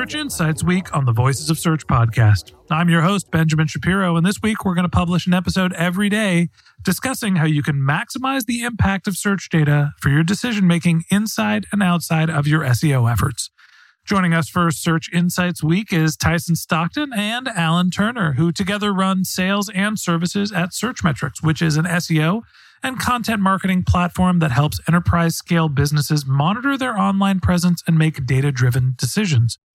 Search Insights Week on the Voices of Search podcast. I'm your host, Benjamin Shapiro, and this week we're going to publish an episode every day discussing how you can maximize the impact of search data for your decision making inside and outside of your SEO efforts. Joining us for Search Insights Week is Tyson Stockton and Alan Turner, who together run sales and services at Searchmetrics, which is an SEO and content marketing platform that helps enterprise scale businesses monitor their online presence and make data driven decisions.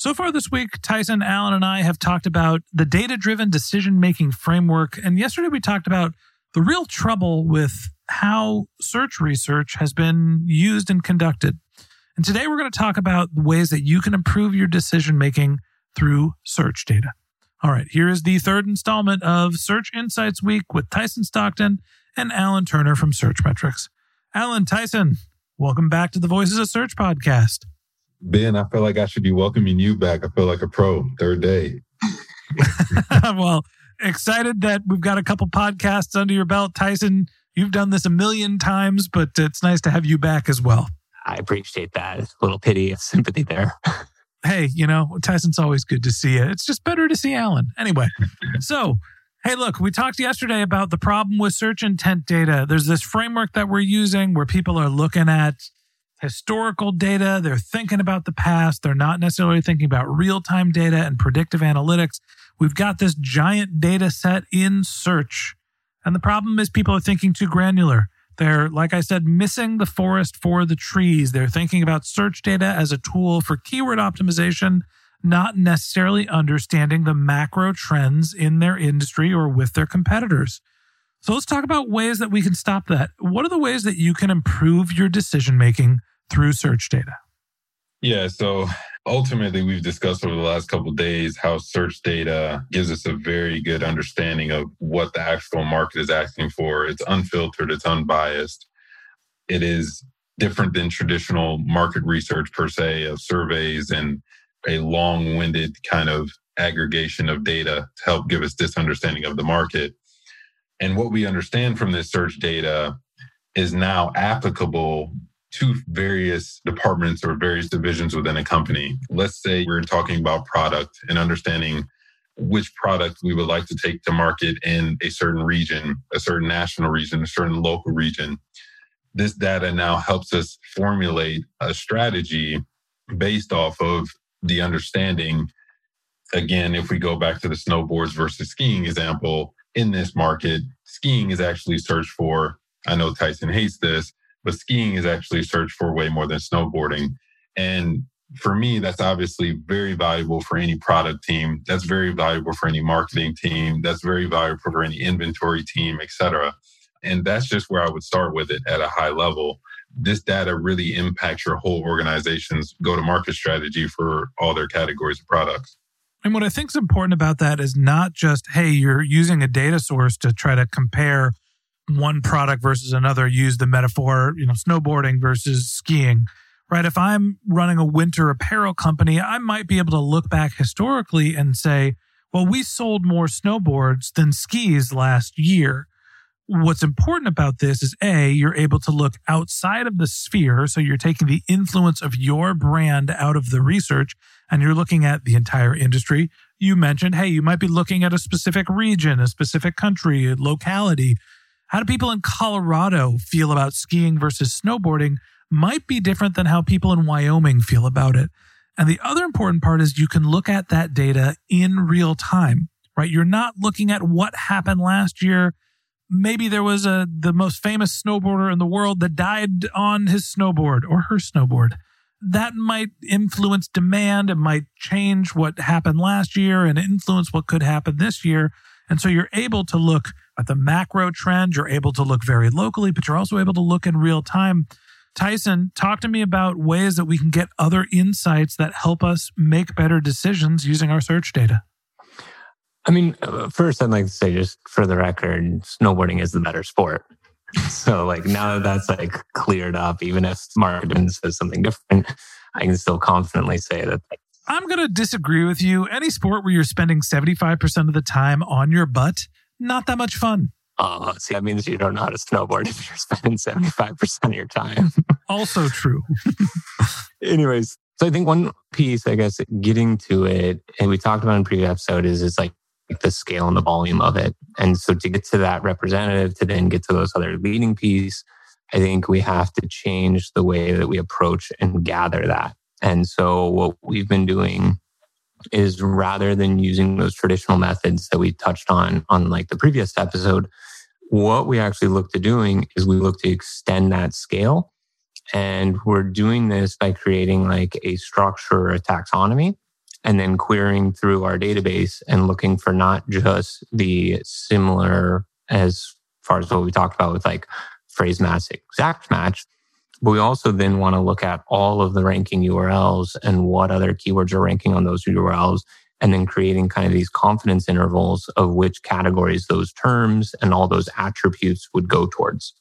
So far this week, Tyson, Alan, and I have talked about the data driven decision making framework. And yesterday we talked about the real trouble with how search research has been used and conducted. And today we're going to talk about ways that you can improve your decision making through search data. All right, here is the third installment of Search Insights Week with Tyson Stockton and Alan Turner from Searchmetrics. Alan, Tyson, welcome back to the Voices of Search podcast. Ben, I feel like I should be welcoming you back. I feel like a pro. Third day. well, excited that we've got a couple podcasts under your belt. Tyson, you've done this a million times, but it's nice to have you back as well. I appreciate that. It's a little pity, of sympathy there. Hey, you know, Tyson's always good to see you. It's just better to see Alan. Anyway, so hey, look, we talked yesterday about the problem with search intent data. There's this framework that we're using where people are looking at historical data, they're thinking about the past, they're not necessarily thinking about real time data and predictive analytics. We've got this giant data set in search. And the problem is people are thinking too granular. They're, like I said, missing the forest for the trees. They're thinking about search data as a tool for keyword optimization, not necessarily understanding the macro trends in their industry or with their competitors. So let's talk about ways that we can stop that. What are the ways that you can improve your decision making through search data? Yeah. So ultimately, we've discussed over the last couple days how search data gives us a very good understanding of what the actual market is asking for. It's unfiltered, it's unbiased. It is different than traditional market research, per se, of surveys and a long winded kind of aggregation of data to help give us this understanding of the market. And what we understand from this search data is now applicable to various departments or various divisions within a company. Let's say we're talking about product and understanding which product we would like to take to market in a certain region, a certain national region, a certain local region. This data now helps us formulate a strategy based off of the understanding again, if we go back to the snowboards versus skiing example, in this market, skiing is actually searched for. I know Tyson hates this, but skiing is actually searched for way more than snowboarding. And for me, that's obviously very valuable for any product team. That's very valuable for any marketing team. That's very valuable for any inventory team, et cetera. And that's just where I would start with it at a high level. This data really impacts your whole organization's go to market strategy for all their categories of products. And what I think is important about that is not just, hey, you're using a data source to try to compare one product versus another, use the metaphor, you know, snowboarding versus skiing, right? If I'm running a winter apparel company, I might be able to look back historically and say, well, we sold more snowboards than skis last year. What's important about this is A, you're able to look outside of the sphere. So you're taking the influence of your brand out of the research and you're looking at the entire industry. You mentioned, hey, you might be looking at a specific region, a specific country, a locality. How do people in Colorado feel about skiing versus snowboarding might be different than how people in Wyoming feel about it. And the other important part is you can look at that data in real time, right? You're not looking at what happened last year. Maybe there was a the most famous snowboarder in the world that died on his snowboard or her snowboard that might influence demand. It might change what happened last year and influence what could happen this year. And so you're able to look at the macro trend. You're able to look very locally, but you're also able to look in real time. Tyson, talk to me about ways that we can get other insights that help us make better decisions using our search data. I mean, uh, first, I'd like to say, just for the record, snowboarding is the better sport. So like now that that's like cleared up, even if marketing says something different, I can still confidently say that. I'm going to disagree with you. Any sport where you're spending 75% of the time on your butt, not that much fun. Oh, see, that means you don't know how to snowboard if you're spending 75% of your time. also true. Anyways, so I think one piece, I guess, getting to it, and we talked about in previous episode is, is like the scale and the volume of it. And so to get to that representative, to then get to those other leading piece, I think we have to change the way that we approach and gather that. And so what we've been doing is rather than using those traditional methods that we touched on on like the previous episode, what we actually look to doing is we look to extend that scale. And we're doing this by creating like a structure, a taxonomy and then querying through our database and looking for not just the similar as far as what we talked about with like phrase match, exact match, but we also then want to look at all of the ranking URLs and what other keywords are ranking on those URLs and then creating kind of these confidence intervals of which categories those terms and all those attributes would go towards.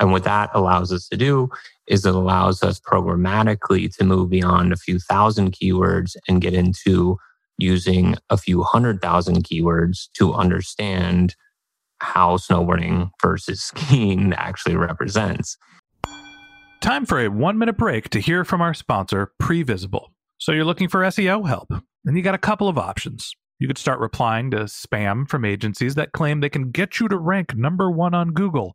And what that allows us to do is it allows us programmatically to move beyond a few thousand keywords and get into using a few hundred thousand keywords to understand how snowboarding versus skiing actually represents. Time for a one minute break to hear from our sponsor, Previsible. So you're looking for SEO help, and you got a couple of options. You could start replying to spam from agencies that claim they can get you to rank number one on Google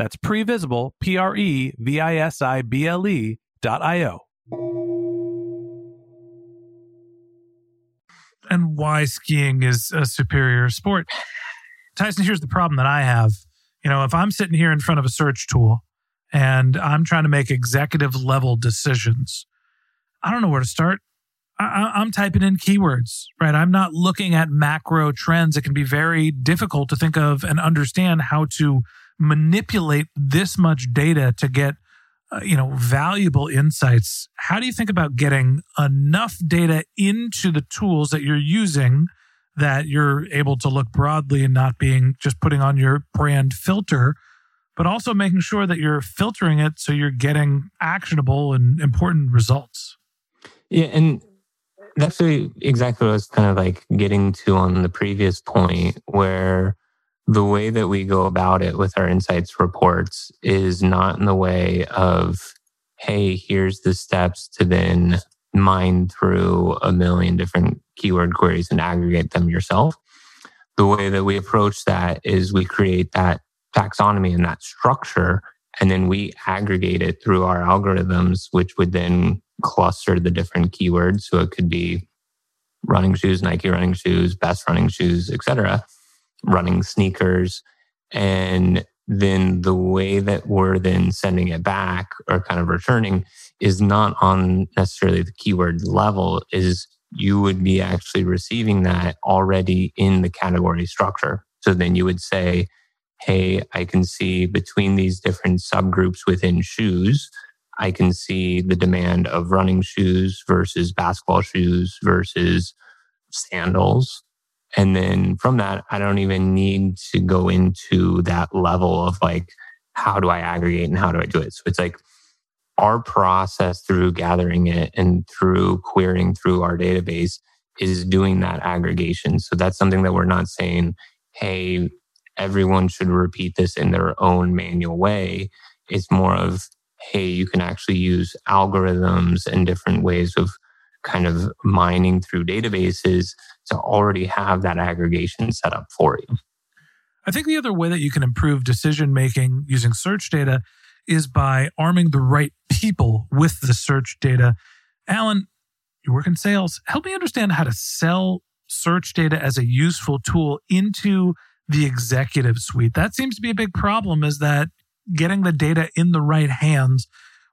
that's previsible, P R E V I S I B L E dot I O. And why skiing is a superior sport. Tyson, here's the problem that I have. You know, if I'm sitting here in front of a search tool and I'm trying to make executive level decisions. I don't know where to start. I, I'm typing in keywords, right? I'm not looking at macro trends. It can be very difficult to think of and understand how to manipulate this much data to get uh, you know valuable insights. How do you think about getting enough data into the tools that you're using that you're able to look broadly and not being just putting on your brand filter but also making sure that you're filtering it so you're getting actionable and important results? Yeah and that's exactly what I was kind of like getting to on the previous point, where the way that we go about it with our insights reports is not in the way of, hey, here's the steps to then mine through a million different keyword queries and aggregate them yourself. The way that we approach that is we create that taxonomy and that structure, and then we aggregate it through our algorithms, which would then cluster the different keywords. So it could be running shoes, Nike running shoes, best running shoes, etc., running sneakers. And then the way that we're then sending it back or kind of returning is not on necessarily the keyword level, is you would be actually receiving that already in the category structure. So then you would say, hey, I can see between these different subgroups within shoes, I can see the demand of running shoes versus basketball shoes versus sandals. And then from that, I don't even need to go into that level of like, how do I aggregate and how do I do it? So it's like our process through gathering it and through querying through our database is doing that aggregation. So that's something that we're not saying, hey, everyone should repeat this in their own manual way. It's more of hey, you can actually use algorithms and different ways of kind of mining through databases to already have that aggregation set up for you. I think the other way that you can improve decision making using search data is by arming the right people with the search data. Alan, you work in sales. Help me understand how to sell search data as a useful tool into the executive suite. That seems to be a big problem is that getting the data in the right hands.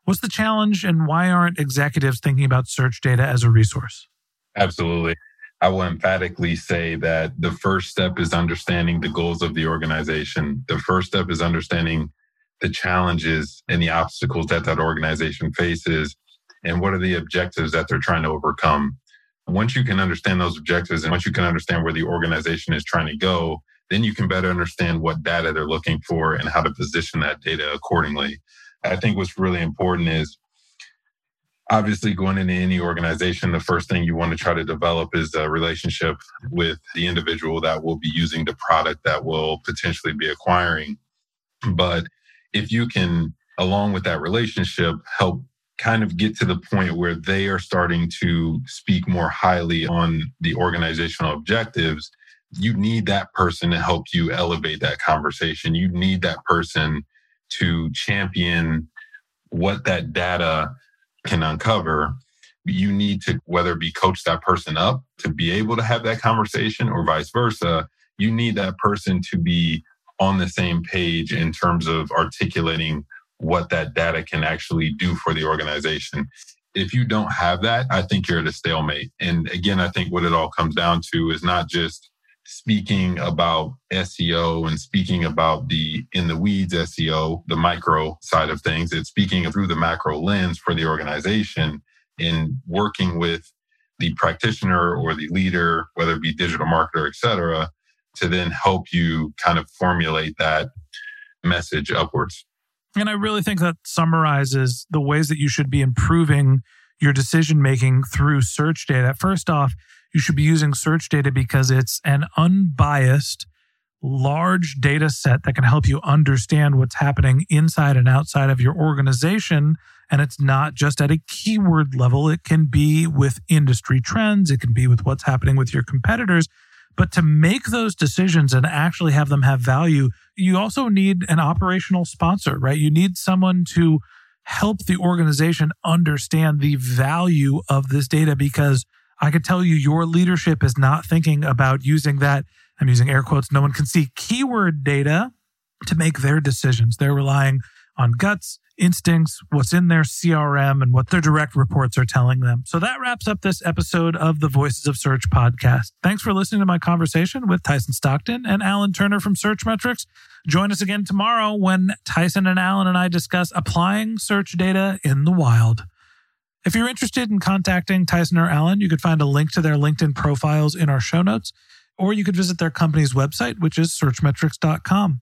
What's the challenge and why aren't executives thinking about search data as a resource? Absolutely. I will emphatically say that the first step is understanding the goals of the organization. The first step is understanding the challenges and the obstacles that that organization faces and what are the objectives that they're trying to overcome. Once you can understand those objectives and once you can understand where the organization is trying to go, then you can better understand what data they're looking for and how to position that data accordingly. I think what's really important is obviously going into any organization, the first thing you want to try to develop is a relationship with the individual that will be using the product that will potentially be acquiring. But if you can, along with that relationship, help kind of get to the point where they are starting to speak more highly on the organizational objectives, you need that person to help you elevate that conversation. You need that person to champion what that data can uncover. You need to, whether it be coach that person up to be able to have that conversation or vice versa, you need that person to be on the same page in terms of articulating what that data can actually do for the organization. If you don't have that, I think you're at a stalemate. And again, I think what it all comes down to is not just speaking about SEO and speaking about the in the weeds SEO, the micro side of things. It's speaking through the macro lens for the organization in working with the practitioner or the leader, whether it be digital marketer, et cetera, to then help you kind of formulate that message upwards. And I really think that summarizes the ways that you should be improving your decision making through search data. First off, you should be using search data because it's an unbiased, large data set that can help you understand what's happening inside and outside of your organization. And it's not just at a keyword level, it can be with industry trends, it can be with what's happening with your competitors. But to make those decisions and actually have them have value, you also need an operational sponsor, right? You need someone to help the organization understand the value of this data because I could tell you your leadership is not thinking about using that. I'm using air quotes. No one can see keyword data to make their decisions. They're relying on guts, instincts, what's in their CRM, and what their direct reports are telling them. So that wraps up this episode of the Voices of Search podcast. Thanks for listening to my conversation with Tyson Stockton and Alan Turner from Searchmetrics. Join us again tomorrow when Tyson and Alan and I discuss applying search data in the wild. If you're interested in contacting Tyson or Alan, you could find a link to their LinkedIn profiles in our show notes, or you could visit their company's website, which is searchmetrics.com.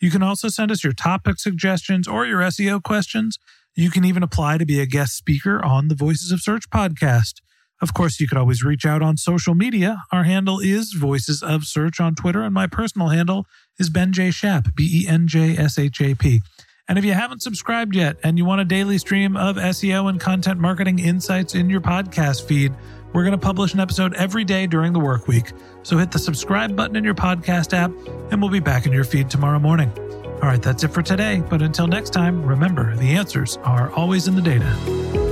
You can also send us your topic suggestions or your SEO questions. You can even apply to be a guest speaker on the Voices of Search podcast. Of course, you could always reach out on social media. Our handle is Voices of Search on Twitter, and my personal handle is Ben J. Shap, B E N J S H A P. And if you haven't subscribed yet and you want a daily stream of SEO and content marketing insights in your podcast feed, we're going to publish an episode every day during the work week. So hit the subscribe button in your podcast app, and we'll be back in your feed tomorrow morning. All right, that's it for today. But until next time, remember the answers are always in the data.